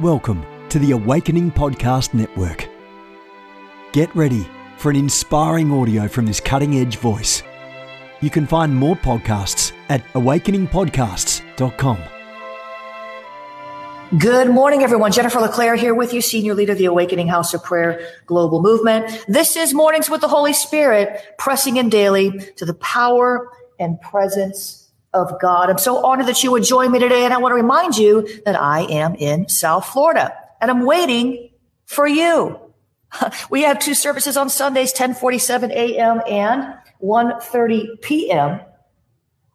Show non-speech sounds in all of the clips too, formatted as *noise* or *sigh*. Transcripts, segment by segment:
Welcome to the Awakening Podcast Network. Get ready for an inspiring audio from this cutting edge voice. You can find more podcasts at awakeningpodcasts.com. Good morning, everyone. Jennifer LeClaire here with you, Senior Leader of the Awakening House of Prayer Global Movement. This is Mornings with the Holy Spirit, pressing in daily to the power and presence of God. I'm so honored that you would join me today. And I want to remind you that I am in South Florida and I'm waiting for you. *laughs* We have two services on Sundays, 1047 a.m. and 1.30 p.m.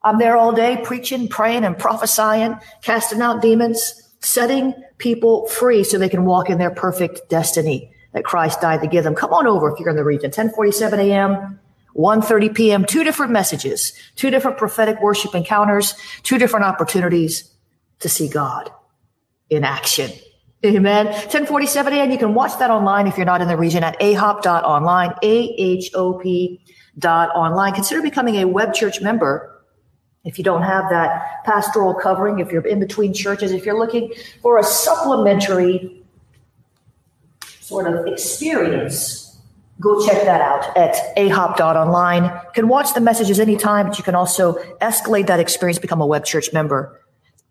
I'm there all day preaching, praying and prophesying, casting out demons, setting people free so they can walk in their perfect destiny that Christ died to give them. Come on over if you're in the region, 1047 a.m. 1.30 p.m., two different messages, two different prophetic worship encounters, two different opportunities to see God in action. Amen. 1047 a.m. You can watch that online if you're not in the region at ahop.online, A-H-O-P dot online. Consider becoming a web church member if you don't have that pastoral covering, if you're in between churches, if you're looking for a supplementary sort of experience go check that out at ahop.online. You can watch the messages anytime, but you can also escalate that experience, become a web church member.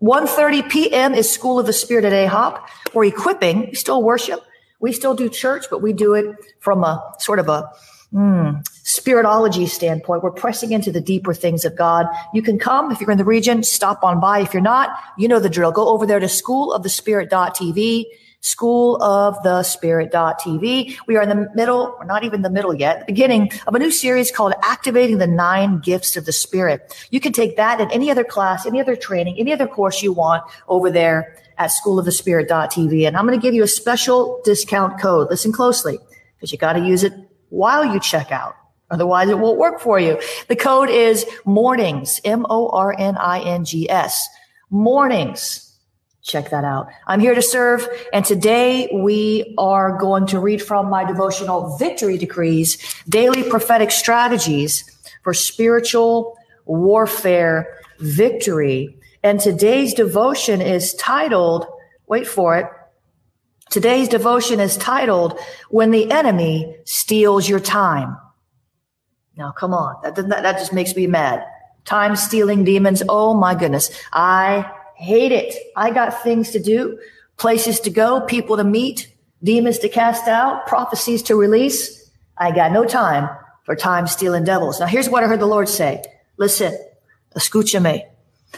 1.30 p.m. is School of the Spirit at AHOP. We're equipping, we still worship, we still do church, but we do it from a sort of a mm, spiritology standpoint. We're pressing into the deeper things of God. You can come if you're in the region, stop on by. If you're not, you know the drill. Go over there to schoolofthespirit.tv School of the Spirit.tv. We are in the middle, or not even the middle yet, the beginning of a new series called Activating the Nine Gifts of the Spirit. You can take that in any other class, any other training, any other course you want over there at schoolofthespirit.tv. And I'm going to give you a special discount code. Listen closely because you got to use it while you check out. Otherwise, it won't work for you. The code is mornings, M-O-R-N-I-N-G-S. Mornings check that out. I'm here to serve. And today we are going to read from my devotional victory decrees, daily prophetic strategies for spiritual warfare victory. And today's devotion is titled, wait for it. Today's devotion is titled, When the Enemy Steals Your Time. Now, come on. That, that, that just makes me mad. Time stealing demons. Oh my goodness. I hate it. I got things to do, places to go, people to meet, demons to cast out, prophecies to release. I got no time for time stealing devils. Now here's what I heard the Lord say. Listen, escúchame.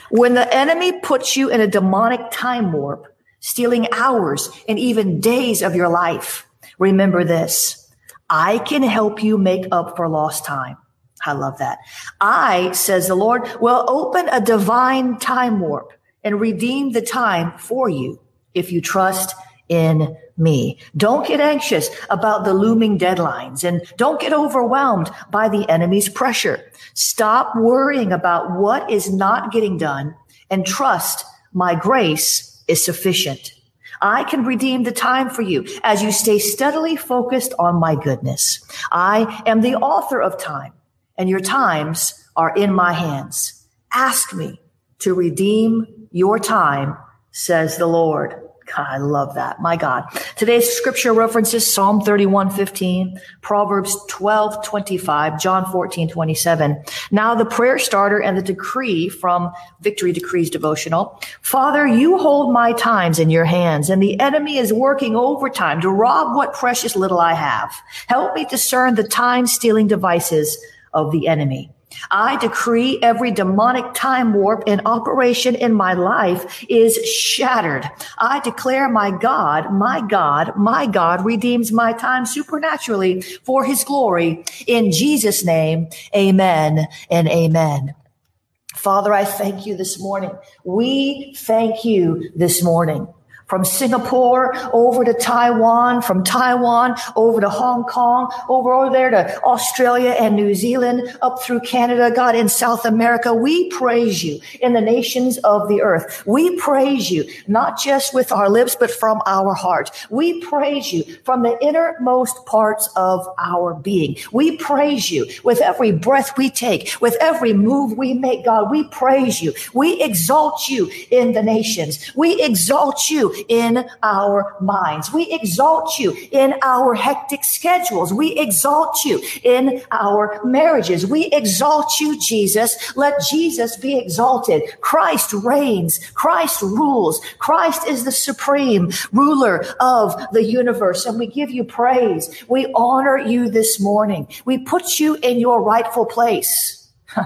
When the enemy puts you in a demonic time warp, stealing hours and even days of your life, remember this. I can help you make up for lost time. I love that. I, says the Lord, will open a divine time warp and redeem the time for you if you trust in me. Don't get anxious about the looming deadlines and don't get overwhelmed by the enemy's pressure. Stop worrying about what is not getting done and trust my grace is sufficient. I can redeem the time for you as you stay steadily focused on my goodness. I am the author of time and your times are in my hands. Ask me to redeem your time, says the Lord. God, I love that. My God. Today's scripture references Psalm 31, 15, Proverbs 12, 25, John 14, 27. Now the prayer starter and the decree from Victory Decrees devotional. Father, you hold my times in your hands and the enemy is working overtime to rob what precious little I have. Help me discern the time stealing devices of the enemy. I decree every demonic time warp in operation in my life is shattered. I declare my God, my God, my God redeems my time supernaturally for his glory. In Jesus' name, amen and amen. Father, I thank you this morning. We thank you this morning from Singapore over to Taiwan, from Taiwan over to Hong Kong, over, over there to Australia and New Zealand, up through Canada, God, in South America. We praise you in the nations of the earth. We praise you, not just with our lips, but from our heart. We praise you from the innermost parts of our being. We praise you with every breath we take, with every move we make, God. We praise you. We exalt you in the nations. We exalt you in our minds. We exalt you in our hectic schedules. We exalt you in our marriages. We exalt you, Jesus. Let Jesus be exalted. Christ reigns. Christ rules. Christ is the supreme ruler of the universe. And we give you praise. We honor you this morning. We put you in your rightful place. *laughs*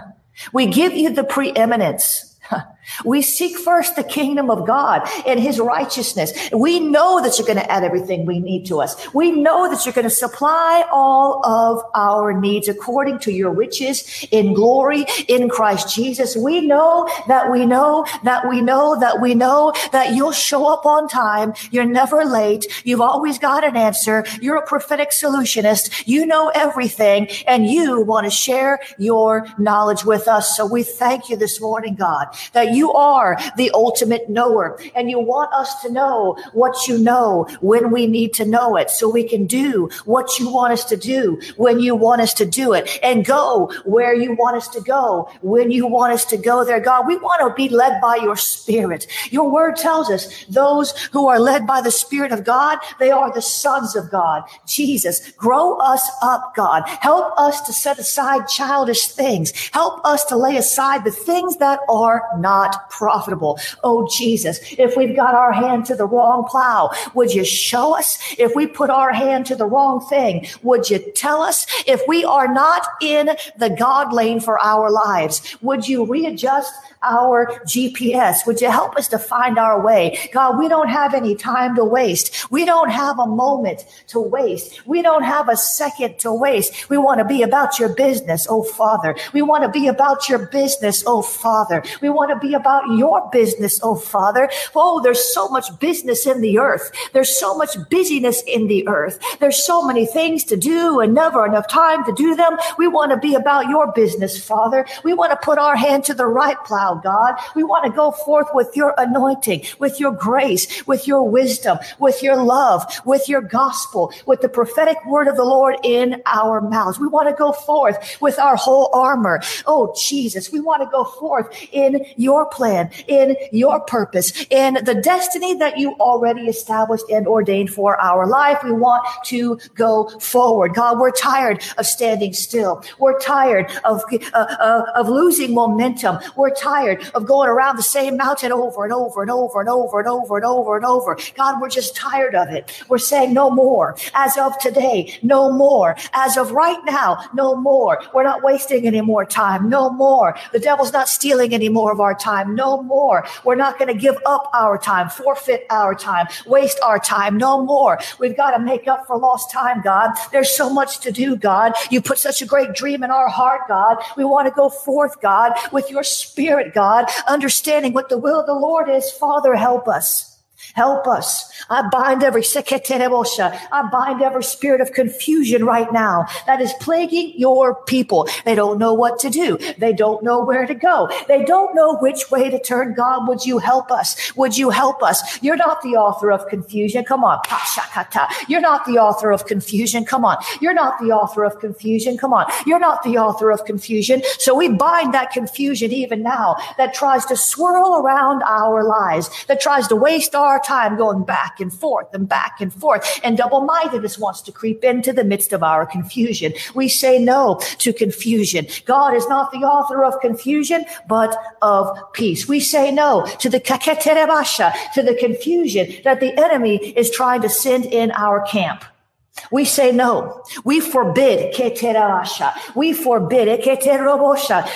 We give you the preeminence. *laughs* We seek first the kingdom of God and his righteousness. We know that you're going to add everything we need to us. We know that you're going to supply all of our needs according to your riches in glory in Christ Jesus. We know that we know that we know that we know that you'll show up on time. You're never late. You've always got an answer. You're a prophetic solutionist. You know everything and you want to share your knowledge with us. So we thank you this morning, God, that you you are the ultimate knower and you want us to know what you know when we need to know it so we can do what you want us to do when you want us to do it and go where you want us to go when you want us to go there. God, we want to be led by your spirit. Your word tells us those who are led by the spirit of God, they are the sons of God. Jesus, grow us up, God. Help us to set aside childish things. Help us to lay aside the things that are not not profitable. Oh, Jesus, if we've got our hand to the wrong plow, would you show us? If we put our hand to the wrong thing, would you tell us? If we are not in the God lane for our lives, would you readjust our GPS? Would you help us to find our way? God, we don't have any time to waste. We don't have a moment to waste. We don't have a second to waste. We want to be about your business, oh Father. We want to be about your business, oh Father. We want to be about your business, oh Father. Oh, there's so much business in the earth. There's so much busyness in the earth. There's so many things to do and never enough time to do them. We want to be about your business, Father. We want to put our hand to the right plow God. We want to go forth with your anointing, with your grace, with your wisdom, with your love, with your gospel, with the prophetic word of the Lord in our mouths. We want to go forth with our whole armor. Oh, Jesus, we want to go forth in your plan, in your purpose, in the destiny that you already established and ordained for our life. We want to go forward. God, we're tired of standing still. We're tired of, uh, uh, of losing momentum. We're tired of going around the same mountain over and over and over and over and over and over and over. God, we're just tired of it. We're saying no more. As of today, no more. As of right now, no more. We're not wasting any more time. No more. The devil's not stealing any more of our time. No more. We're not going to give up our time, forfeit our time, waste our time. No more. We've got to make up for lost time, God. There's so much to do, God. You put such a great dream in our heart, God. We want to go forth, God, with your spirit, God, understanding what the will of the Lord is. Father, help us. Help us. I bind every I bind every spirit of confusion right now that is plaguing your people. They don't know what to do. They don't know where to go. They don't know which way to turn. God, would you help us? Would you help us? You're not the author of confusion. Come on. You're not the author of confusion. Come on. You're not the author of confusion. Come on. You're not the author of confusion. So we bind that confusion even now that tries to swirl around our lives, that tries to waste our our time going back and forth and back and forth. And double mindedness wants to creep into the midst of our confusion. We say no to confusion. God is not the author of confusion, but of peace. We say no to the kaketerebasha, to the confusion that the enemy is trying to send in our camp. We say no. We forbid We forbid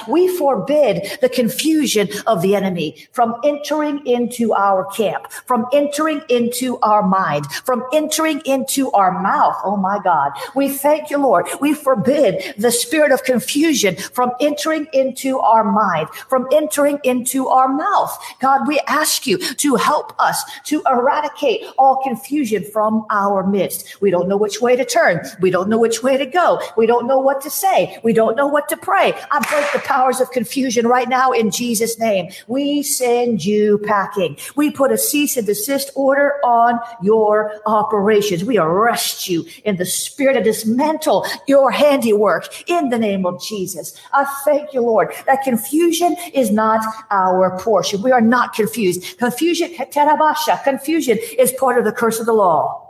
We forbid the confusion of the enemy from entering into our camp, from entering into our mind, from entering into our mouth. Oh my God. We thank you, Lord. We forbid the spirit of confusion from entering into our mind, from entering into our mouth. God, we ask you to help us to eradicate all confusion from our midst. We don't know which way to turn. We don't know which way to go. We don't know what to say. We don't know what to pray. I break the powers of confusion right now in Jesus' name. We send you packing. We put a cease and desist order on your operations. We arrest you in the spirit of dismantle your handiwork in the name of Jesus. I thank you, Lord, that confusion is not our portion. We are not confused. Confusion, terabasha, confusion is part of the curse of the law.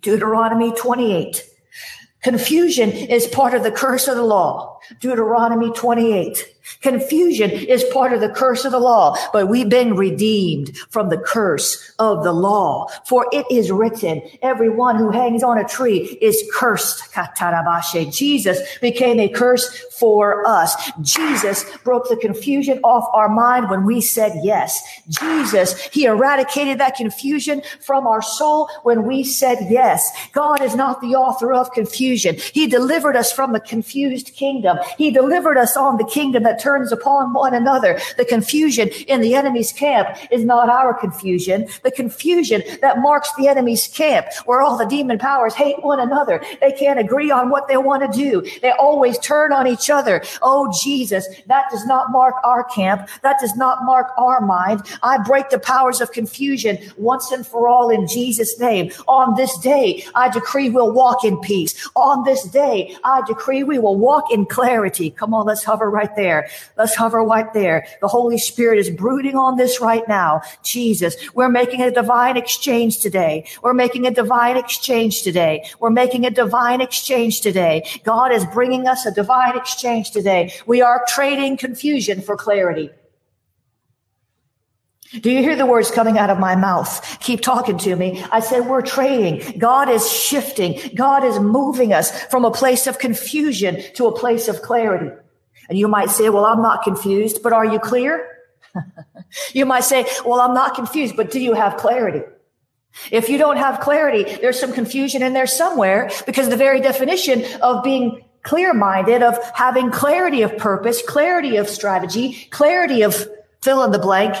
Deuteronomy 28. Confusion is part of the curse of the law. Deuteronomy 28. Confusion is part of the curse of the law, but we've been redeemed from the curse of the law. For it is written, everyone who hangs on a tree is cursed. Jesus became a curse for us. Jesus broke the confusion off our mind when we said yes. Jesus, he eradicated that confusion from our soul when we said yes. God is not the author of confusion. He delivered us from the confused kingdom. He delivered us on the kingdom that turns upon one another. The confusion in the enemy's camp is not our confusion. The confusion that marks the enemy's camp, where all the demon powers hate one another. They can't agree on what they want to do. They always turn on each other. Oh, Jesus, that does not mark our camp. That does not mark our mind. I break the powers of confusion once and for all in Jesus' name. On this day, I decree we'll walk in peace. On this day, I decree we will walk in clarity. Come on, let's hover right there. Let's hover right there. The Holy Spirit is brooding on this right now. Jesus, we're making a divine exchange today. We're making a divine exchange today. We're making a divine exchange today. God is bringing us a divine exchange today. We are trading confusion for clarity. Do you hear the words coming out of my mouth? Keep talking to me. I said, we're trading. God is shifting. God is moving us from a place of confusion to a place of clarity. And you might say, well, I'm not confused, but are you clear? *laughs* you might say, well, I'm not confused, but do you have clarity? If you don't have clarity, there's some confusion in there somewhere because the very definition of being clear minded, of having clarity of purpose, clarity of strategy, clarity of fill in the blank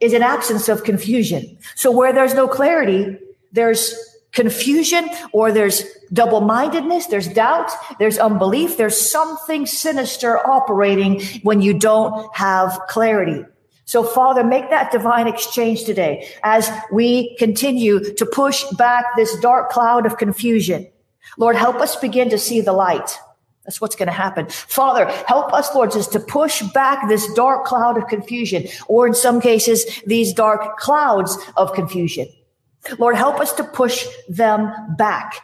is an absence of confusion. So where there's no clarity, there's confusion or there's double mindedness, there's doubt, there's unbelief, there's something sinister operating when you don't have clarity. So Father, make that divine exchange today as we continue to push back this dark cloud of confusion. Lord, help us begin to see the light. That's what's going to happen. Father, help us, Lord, just to push back this dark cloud of confusion, or in some cases, these dark clouds of confusion. Lord, help us to push them back.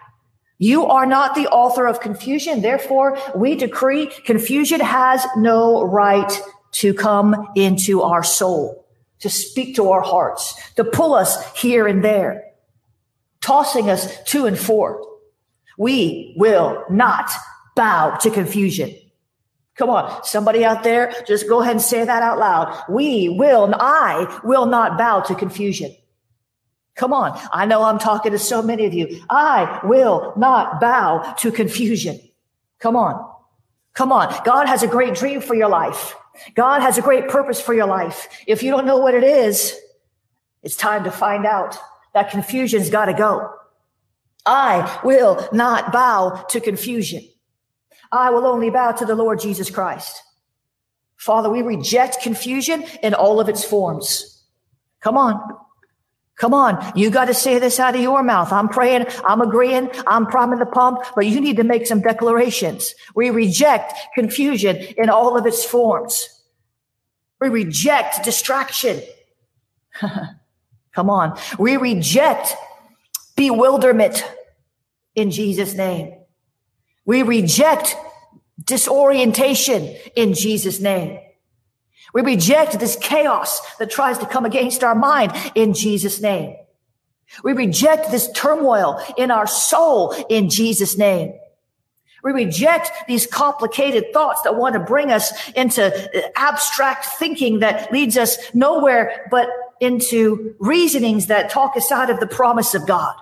You are not the author of confusion. Therefore, we decree confusion has no right to come into our soul, to speak to our hearts, to pull us here and there, tossing us to and fro. We will not bow to confusion. Come on, somebody out there, just go ahead and say that out loud. We will, I will not bow to confusion. Come on. I know I'm talking to so many of you. I will not bow to confusion. Come on. Come on. God has a great dream for your life. God has a great purpose for your life. If you don't know what it is, it's time to find out. That confusion's got to go. I will not bow to confusion. I will only bow to the Lord Jesus Christ. Father, we reject confusion in all of its forms. Come on. Come on. You got to say this out of your mouth. I'm praying. I'm agreeing. I'm priming the pump, but you need to make some declarations. We reject confusion in all of its forms. We reject distraction. *laughs* Come on. We reject bewilderment in Jesus' name. We reject disorientation in Jesus' name. We reject this chaos that tries to come against our mind in Jesus' name. We reject this turmoil in our soul in Jesus' name. We reject these complicated thoughts that want to bring us into abstract thinking that leads us nowhere but into reasonings that talk us out of the promise of God.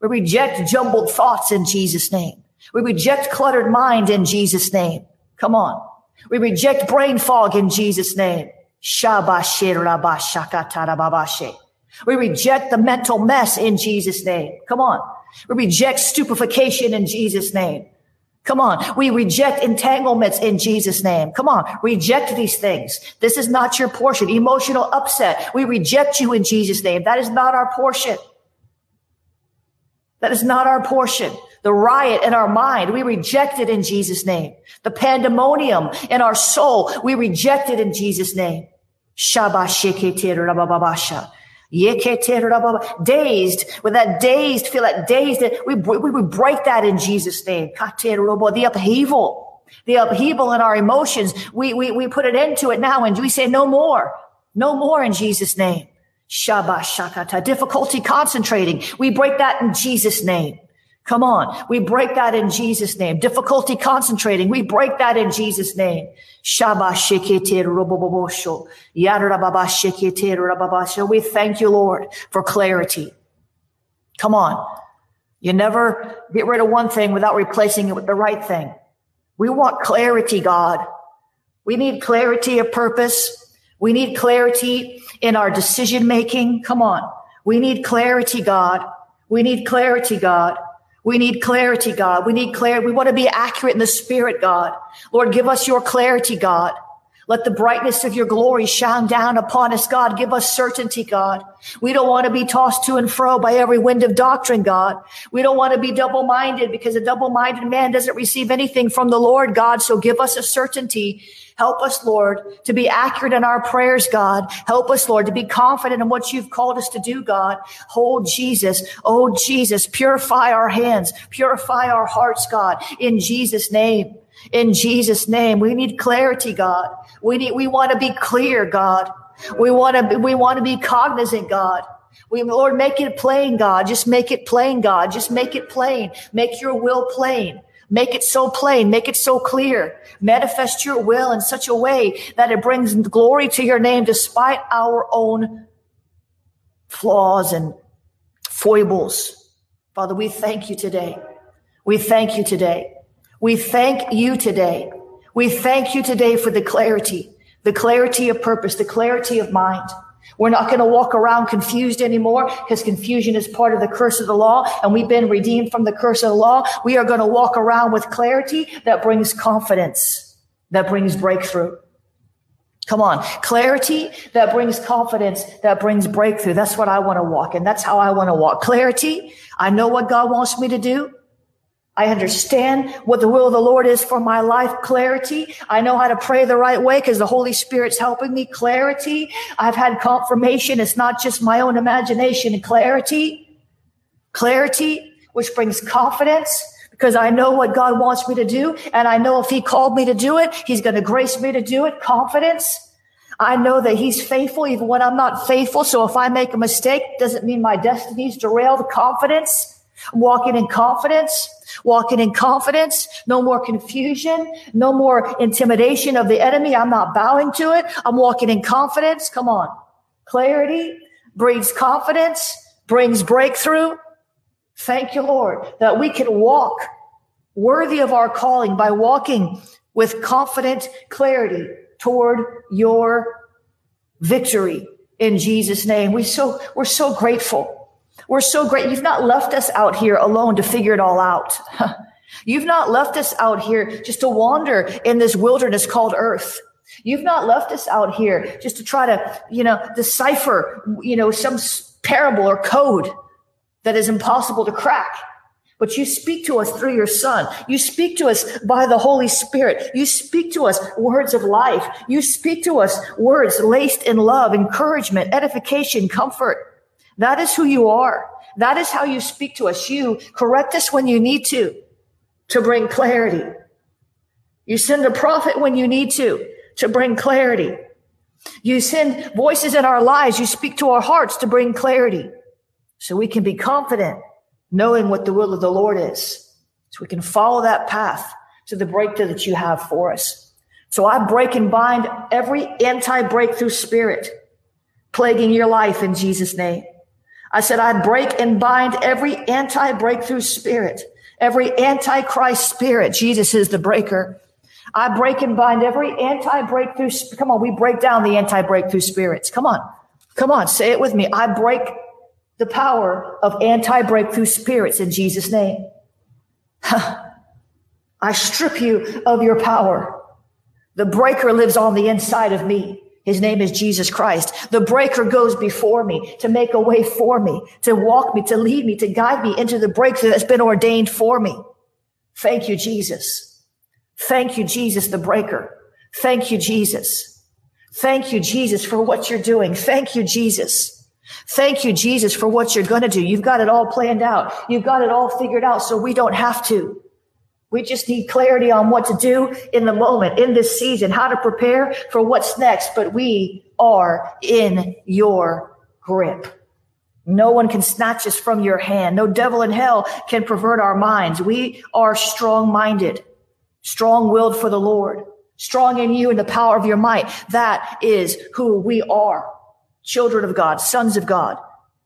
We reject jumbled thoughts in Jesus' name. We reject cluttered mind in Jesus' name. Come on. We reject brain fog in Jesus' name. We reject the mental mess in Jesus' name. Come on. We reject stupefaction in Jesus' name. Come on. We reject entanglements in Jesus' name. Come on. Reject these things. This is not your portion. Emotional upset. We reject you in Jesus' name. That is not our portion. That is not our portion. The riot in our mind, we reject it in Jesus' name. The pandemonium in our soul, we reject it in Jesus' name. Dazed, with that dazed, feel that dazed, we, we, we break that in Jesus' name. The upheaval, the upheaval in our emotions, we, we, we put an end to it now and we say no more, no more in Jesus' name. Shabashakata, difficulty concentrating. We break that in Jesus' name. Come on. We break that in Jesus' name. Difficulty concentrating. We break that in Jesus' name. We thank you, Lord, for clarity. Come on. You never get rid of one thing without replacing it with the right thing. We want clarity, God. We need clarity of purpose. We need clarity in our decision making. Come on. We need clarity, God. We need clarity, God. We need clarity, God. We need clarity. We want to be accurate in the spirit, God. Lord, give us your clarity, God. Let the brightness of your glory shine down upon us, God. Give us certainty, God. We don't want to be tossed to and fro by every wind of doctrine, God. We don't want to be double minded because a double minded man doesn't receive anything from the Lord, God. So give us a certainty Help us, Lord, to be accurate in our prayers, God. Help us, Lord, to be confident in what you've called us to do, God. Hold Jesus. Oh, Jesus, purify our hands, purify our hearts, God, in Jesus' name. In Jesus' name, we need clarity, God. We need, we want to be clear, God. We want to, we want to be cognizant, God. We, Lord, make it plain, God. Just make it plain, God. Just make it plain. Make your will plain. Make it so plain. Make it so clear. Manifest your will in such a way that it brings glory to your name despite our own flaws and foibles. Father, we thank you today. We thank you today. We thank you today. We thank you today for the clarity, the clarity of purpose, the clarity of mind. We're not going to walk around confused anymore because confusion is part of the curse of the law and we've been redeemed from the curse of the law. We are going to walk around with clarity that brings confidence, that brings breakthrough. Come on. Clarity that brings confidence, that brings breakthrough. That's what I want to walk in. That's how I want to walk. Clarity. I know what God wants me to do. I understand what the will of the Lord is for my life. Clarity. I know how to pray the right way because the Holy Spirit's helping me. Clarity. I've had confirmation. It's not just my own imagination. Clarity. Clarity, which brings confidence because I know what God wants me to do. And I know if he called me to do it, he's going to grace me to do it. Confidence. I know that he's faithful even when I'm not faithful. So if I make a mistake, doesn't mean my destiny's derailed. Confidence. Walking in confidence, walking in confidence, no more confusion, no more intimidation of the enemy. I'm not bowing to it. I'm walking in confidence. Come on. Clarity brings confidence, brings breakthrough. Thank you, Lord, that we can walk worthy of our calling by walking with confident clarity toward your victory in Jesus name. We so, we're so grateful we're so great. You've not left us out here alone to figure it all out. *laughs* You've not left us out here just to wander in this wilderness called earth. You've not left us out here just to try to, you know, decipher, you know, some parable or code that is impossible to crack. But you speak to us through your son. You speak to us by the Holy Spirit. You speak to us words of life. You speak to us words laced in love, encouragement, edification, comfort. That is who you are. That is how you speak to us. You correct us when you need to, to bring clarity. You send a prophet when you need to, to bring clarity. You send voices in our lives. You speak to our hearts to bring clarity so we can be confident knowing what the will of the Lord is. So we can follow that path to the breakthrough that you have for us. So I break and bind every anti breakthrough spirit plaguing your life in Jesus' name. I said, I break and bind every anti breakthrough spirit, every antichrist spirit. Jesus is the breaker. I break and bind every anti breakthrough. Come on, we break down the anti breakthrough spirits. Come on. Come on, say it with me. I break the power of anti breakthrough spirits in Jesus' name. *laughs* I strip you of your power. The breaker lives on the inside of me. His name is Jesus Christ. The breaker goes before me to make a way for me, to walk me, to lead me, to guide me into the breakthrough that's been ordained for me. Thank you, Jesus. Thank you, Jesus, the breaker. Thank you, Jesus. Thank you, Jesus, for what you're doing. Thank you, Jesus. Thank you, Jesus, for what you're going to do. You've got it all planned out. You've got it all figured out, so we don't have to. We just need clarity on what to do in the moment, in this season, how to prepare for what's next. But we are in your grip. No one can snatch us from your hand. No devil in hell can pervert our minds. We are strong minded, strong willed for the Lord, strong in you in the power of your might. That is who we are. Children of God, sons of God,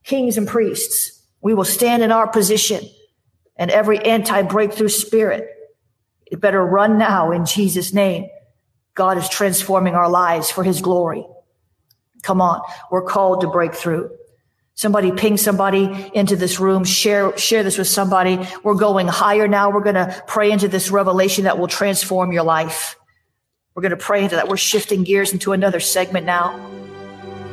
kings and priests. We will stand in our position and every anti breakthrough spirit. It better run now in Jesus' name. God is transforming our lives for his glory. Come on. We're called to break through. Somebody ping somebody into this room. Share, share this with somebody. We're going higher now. We're going to pray into this revelation that will transform your life. We're going to pray into that. We're shifting gears into another segment now.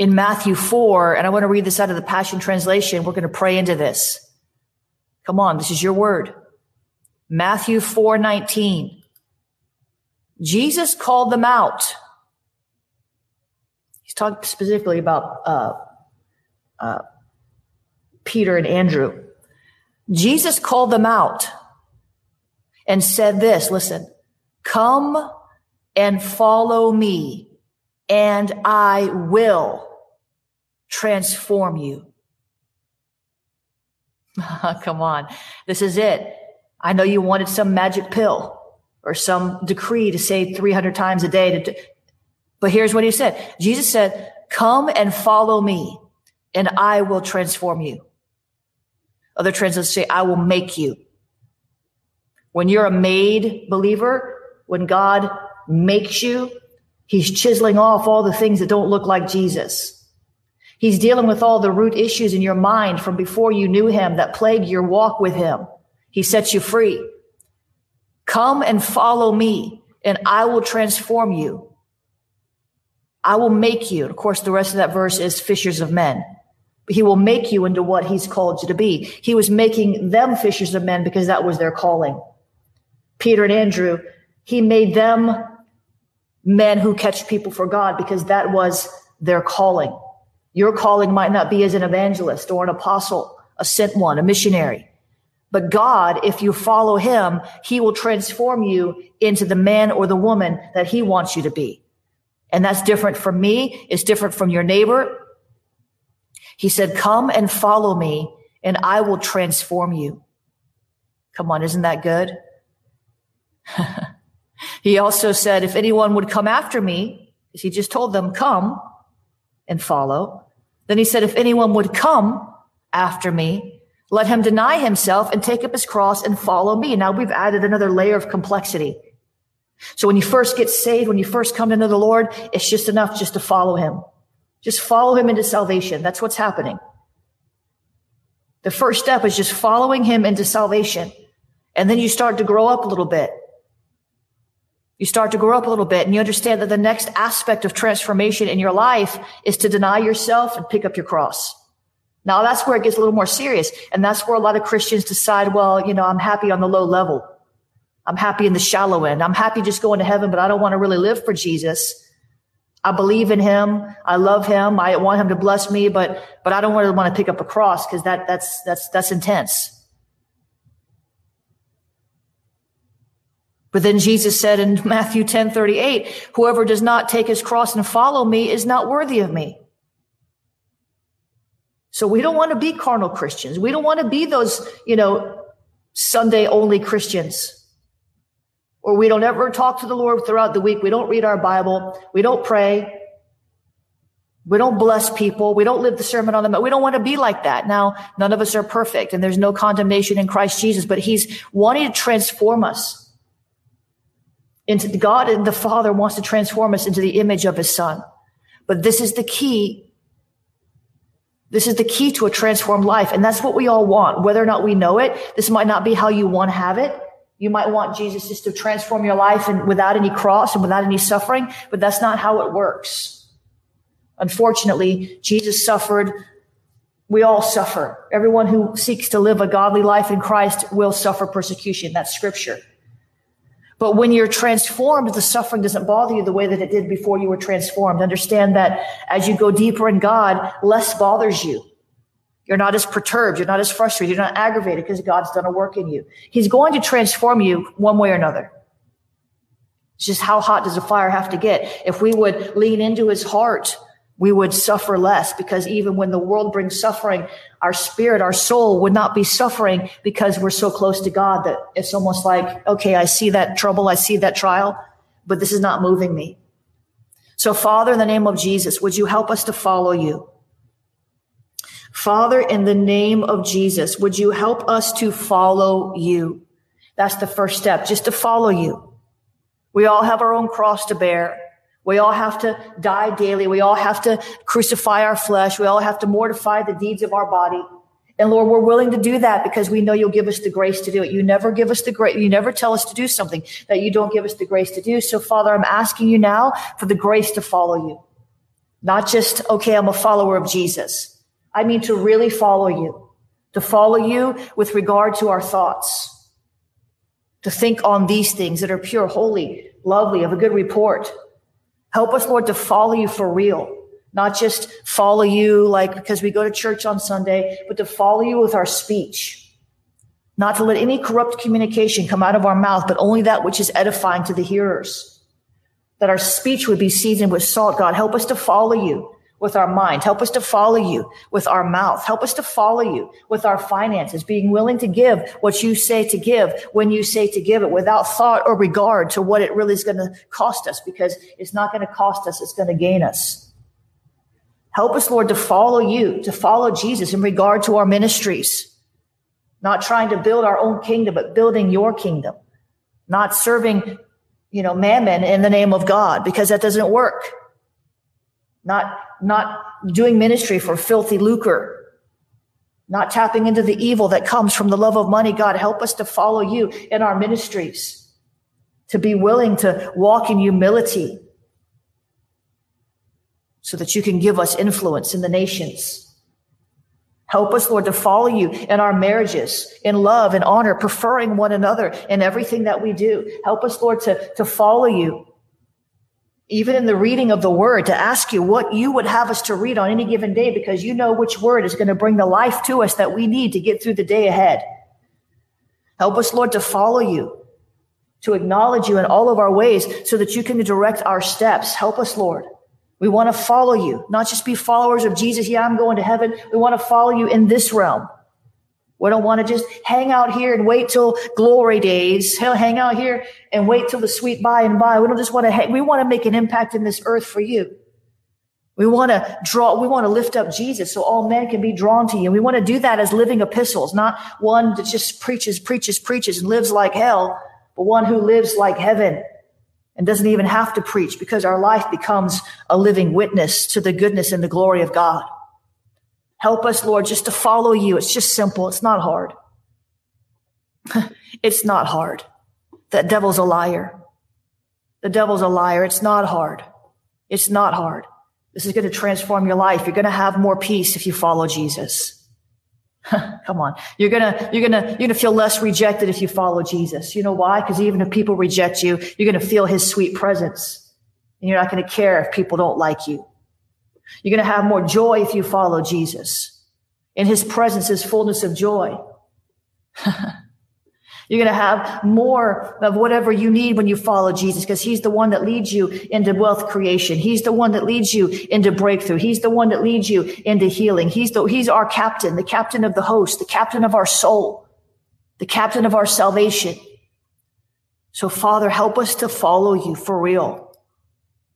in Matthew 4, and I want to read this out of the Passion Translation. We're going to pray into this. Come on, this is your word. Matthew 4 19. Jesus called them out. He's talking specifically about uh, uh, Peter and Andrew. Jesus called them out and said this listen, come and follow me, and I will transform you. *laughs* Come on. This is it. I know you wanted some magic pill or some decree to say 300 times a day. To, but here's what he said. Jesus said, come and follow me and I will transform you. Other translations say, I will make you. When you're a made believer, when God makes you, he's chiseling off all the things that don't look like Jesus. He's dealing with all the root issues in your mind from before you knew him that plague your walk with him. He sets you free. Come and follow me and I will transform you. I will make you. Of course, the rest of that verse is fishers of men. He will make you into what he's called you to be. He was making them fishers of men because that was their calling. Peter and Andrew, he made them men who catch people for God because that was their calling. Your calling might not be as an evangelist or an apostle, a sent one, a missionary. But God, if you follow him, he will transform you into the man or the woman that he wants you to be. And that's different from me. It's different from your neighbor. He said, come and follow me and I will transform you. Come on. Isn't that good? *laughs* he also said, if anyone would come after me, he just told them, come and follow. Then he said, if anyone would come after me, let him deny himself and take up his cross and follow me. Now we've added another layer of complexity. So when you first get saved, when you first come to know the Lord, it's just enough just to follow him. Just follow him into salvation. That's what's happening. The first step is just following him into salvation. And then you start to grow up a little bit. You start to grow up a little bit and you understand that the next aspect of transformation in your life is to deny yourself and pick up your cross. Now that's where it gets a little more serious. And that's where a lot of Christians decide, well, you know, I'm happy on the low level. I'm happy in the shallow end. I'm happy just going to heaven, but I don't want to really live for Jesus. I believe in him. I love him. I want him to bless me, but, but I don't really want to pick up a cross because that, that's, that's, that's intense. But then Jesus said in Matthew 10, 38, whoever does not take his cross and follow me is not worthy of me. So we don't want to be carnal Christians. We don't want to be those, you know, Sunday only Christians or we don't ever talk to the Lord throughout the week. We don't read our Bible. We don't pray. We don't bless people. We don't live the sermon on them. We don't want to be like that. Now, none of us are perfect and there's no condemnation in Christ Jesus, but he's wanting to transform us into God and the Father wants to transform us into the image of his son. But this is the key. This is the key to a transformed life. And that's what we all want, whether or not we know it. This might not be how you want to have it. You might want Jesus just to transform your life and without any cross and without any suffering, but that's not how it works. Unfortunately, Jesus suffered. We all suffer. Everyone who seeks to live a godly life in Christ will suffer persecution. That's scripture. But when you're transformed, the suffering doesn't bother you the way that it did before you were transformed. Understand that as you go deeper in God, less bothers you. You're not as perturbed. You're not as frustrated. You're not aggravated because God's done a work in you. He's going to transform you one way or another. It's just how hot does a fire have to get? If we would lean into his heart, we would suffer less because even when the world brings suffering, our spirit, our soul would not be suffering because we're so close to God that it's almost like, okay, I see that trouble. I see that trial, but this is not moving me. So Father, in the name of Jesus, would you help us to follow you? Father, in the name of Jesus, would you help us to follow you? That's the first step, just to follow you. We all have our own cross to bear. We all have to die daily. We all have to crucify our flesh. We all have to mortify the deeds of our body. And Lord, we're willing to do that because we know you'll give us the grace to do it. You never give us the grace. You never tell us to do something that you don't give us the grace to do. So Father, I'm asking you now for the grace to follow you. Not just, okay, I'm a follower of Jesus I mean to really follow you, to follow you with regard to our thoughts, to think on these things that are pure, holy, lovely, of a good report. Help us, Lord, to follow you for real, not just follow you like because we go to church on Sunday, but to follow you with our speech, not to let any corrupt communication come out of our mouth, but only that which is edifying to the hearers. That our speech would be seasoned with salt. God, help us to follow you with our mind. Help us to follow you with our mouth. Help us to follow you with our finances, being willing to give what you say to give when you say to give it without thought or regard to what it really is going to cost us because it's not going to cost us. It's going to gain us. Help us, Lord, to follow you, to follow Jesus in regard to our ministries, not trying to build our own kingdom, but building your kingdom, not serving, you know, mammon in the name of God because that doesn't work not, not doing ministry for filthy lucre, not tapping into the evil that comes from the love of money. God, help us to follow you in our ministries, to be willing to walk in humility, so that you can give us influence in the nations. Help us, Lord, to follow you in our marriages, in love and honor, preferring one another in everything that we do. Help us, Lord, to, to follow you, even in the reading of the word, to ask you what you would have us to read on any given day, because you know which word is going to bring the life to us that we need to get through the day ahead. Help us, Lord, to follow you, to acknowledge you in all of our ways so that you can direct our steps. Help us, Lord. We want to follow you, not just be followers of Jesus. Yeah, I'm going to heaven. We want to follow you in this realm. We don't want to just hang out here and wait till glory days. Hell, hang out here and wait till the sweet by and by. We don't just want to, hang, we want to make an impact in this earth for you. We want to draw, we want to lift up Jesus so all men can be drawn to you. And We want to do that as living epistles, not one that just preaches, preaches, preaches and lives like hell, but one who lives like heaven and doesn't even have to preach because our life becomes a living witness to the goodness and the glory of God. Help us, Lord, just to follow you. It's just simple. It's not hard. *laughs* it's not hard. That devil's a liar. The devil's a liar. It's not hard. It's not hard. This is going to transform your life. You're going to have more peace if you follow Jesus. *laughs* Come on. You're going to, you're going to, you're going to feel less rejected if you follow Jesus. You know why? Because even if people reject you, you're going to feel his sweet presence and you're not going to care if people don't like you. You're going to have more joy if you follow Jesus. In his presence is fullness of joy. *laughs* You're going to have more of whatever you need when you follow Jesus because he's the one that leads you into wealth creation. He's the one that leads you into breakthrough. He's the one that leads you into healing. He's the, he's our captain, the captain of the host, the captain of our soul, the captain of our salvation. So Father, help us to follow you for real,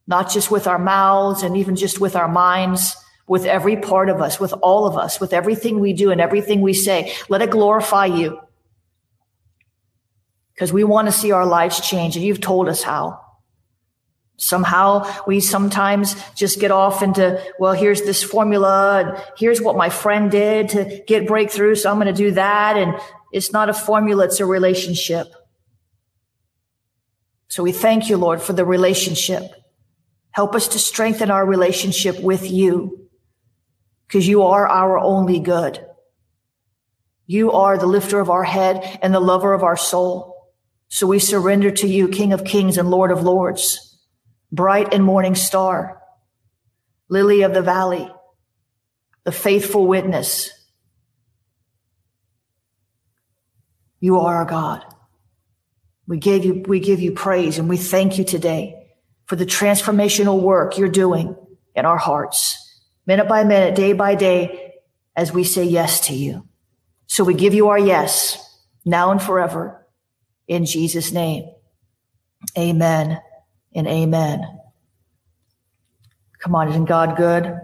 not just with our mouths and even just with our minds, with every part of us, with all of us, with everything we do and everything we say. Let it glorify you because we want to see our lives change and you've told us how. Somehow we sometimes just get off into, well, here's this formula and here's what my friend did to get breakthrough. So I'm going to do that. And it's not a formula. It's a relationship. So we thank you, Lord, for the relationship. Help us to strengthen our relationship with you because you are our only good. You are the lifter of our head and the lover of our soul. So we surrender to you, King of Kings and Lord of Lords, bright and morning star, lily of the valley, the faithful witness. You are our God. We give you, we give you praise and we thank you today for the transformational work you're doing in our hearts, minute by minute, day by day, as we say yes to you. So we give you our yes now and forever in Jesus' name. Amen and amen. Come on, isn't God good?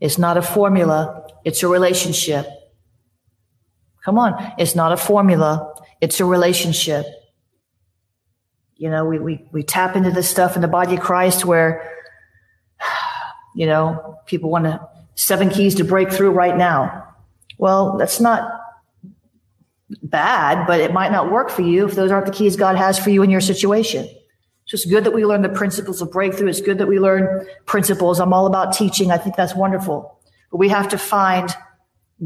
It's not a formula, it's a relationship. Come on, it's not a formula, it's a relationship. You know, we, we, we tap into this stuff in the body of Christ where, you know, people want to seven keys to break through right now. Well, that's not bad, but it might not work for you if those aren't the keys God has for you in your situation. So it's good that we learn the principles of breakthrough. It's good that we learn principles. I'm all about teaching. I think that's wonderful. But we have to find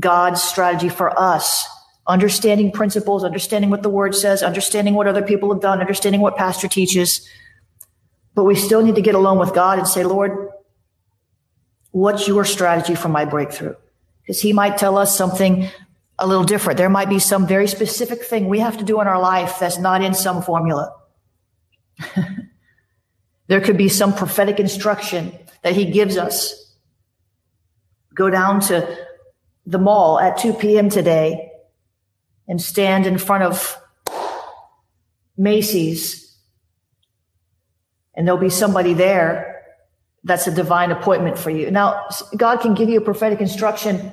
God's strategy for us. Understanding principles, understanding what the word says, understanding what other people have done, understanding what pastor teaches. But we still need to get alone with God and say, Lord, what's your strategy for my breakthrough? Because he might tell us something a little different. There might be some very specific thing we have to do in our life that's not in some formula. *laughs* there could be some prophetic instruction that he gives us. Go down to the mall at 2 p.m. today and stand in front of Macy's and there'll be somebody there that's a divine appointment for you. Now, God can give you a prophetic instruction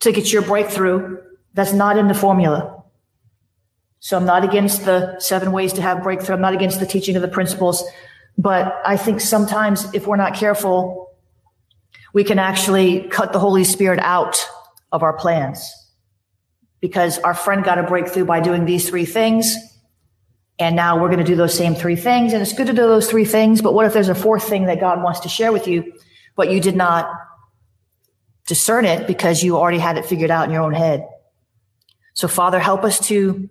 to get your breakthrough that's not in the formula. So I'm not against the seven ways to have breakthrough. I'm not against the teaching of the principles. But I think sometimes if we're not careful, we can actually cut the Holy Spirit out of our plans because our friend got a breakthrough by doing these three things. And now we're going to do those same three things. And it's good to do those three things. But what if there's a fourth thing that God wants to share with you, but you did not discern it because you already had it figured out in your own head? So Father, help us to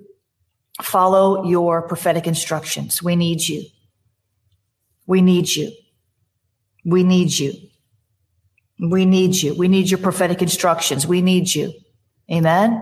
follow your prophetic instructions. We need you. We need you. We need you. We need you. We need your prophetic instructions. We need you. Amen.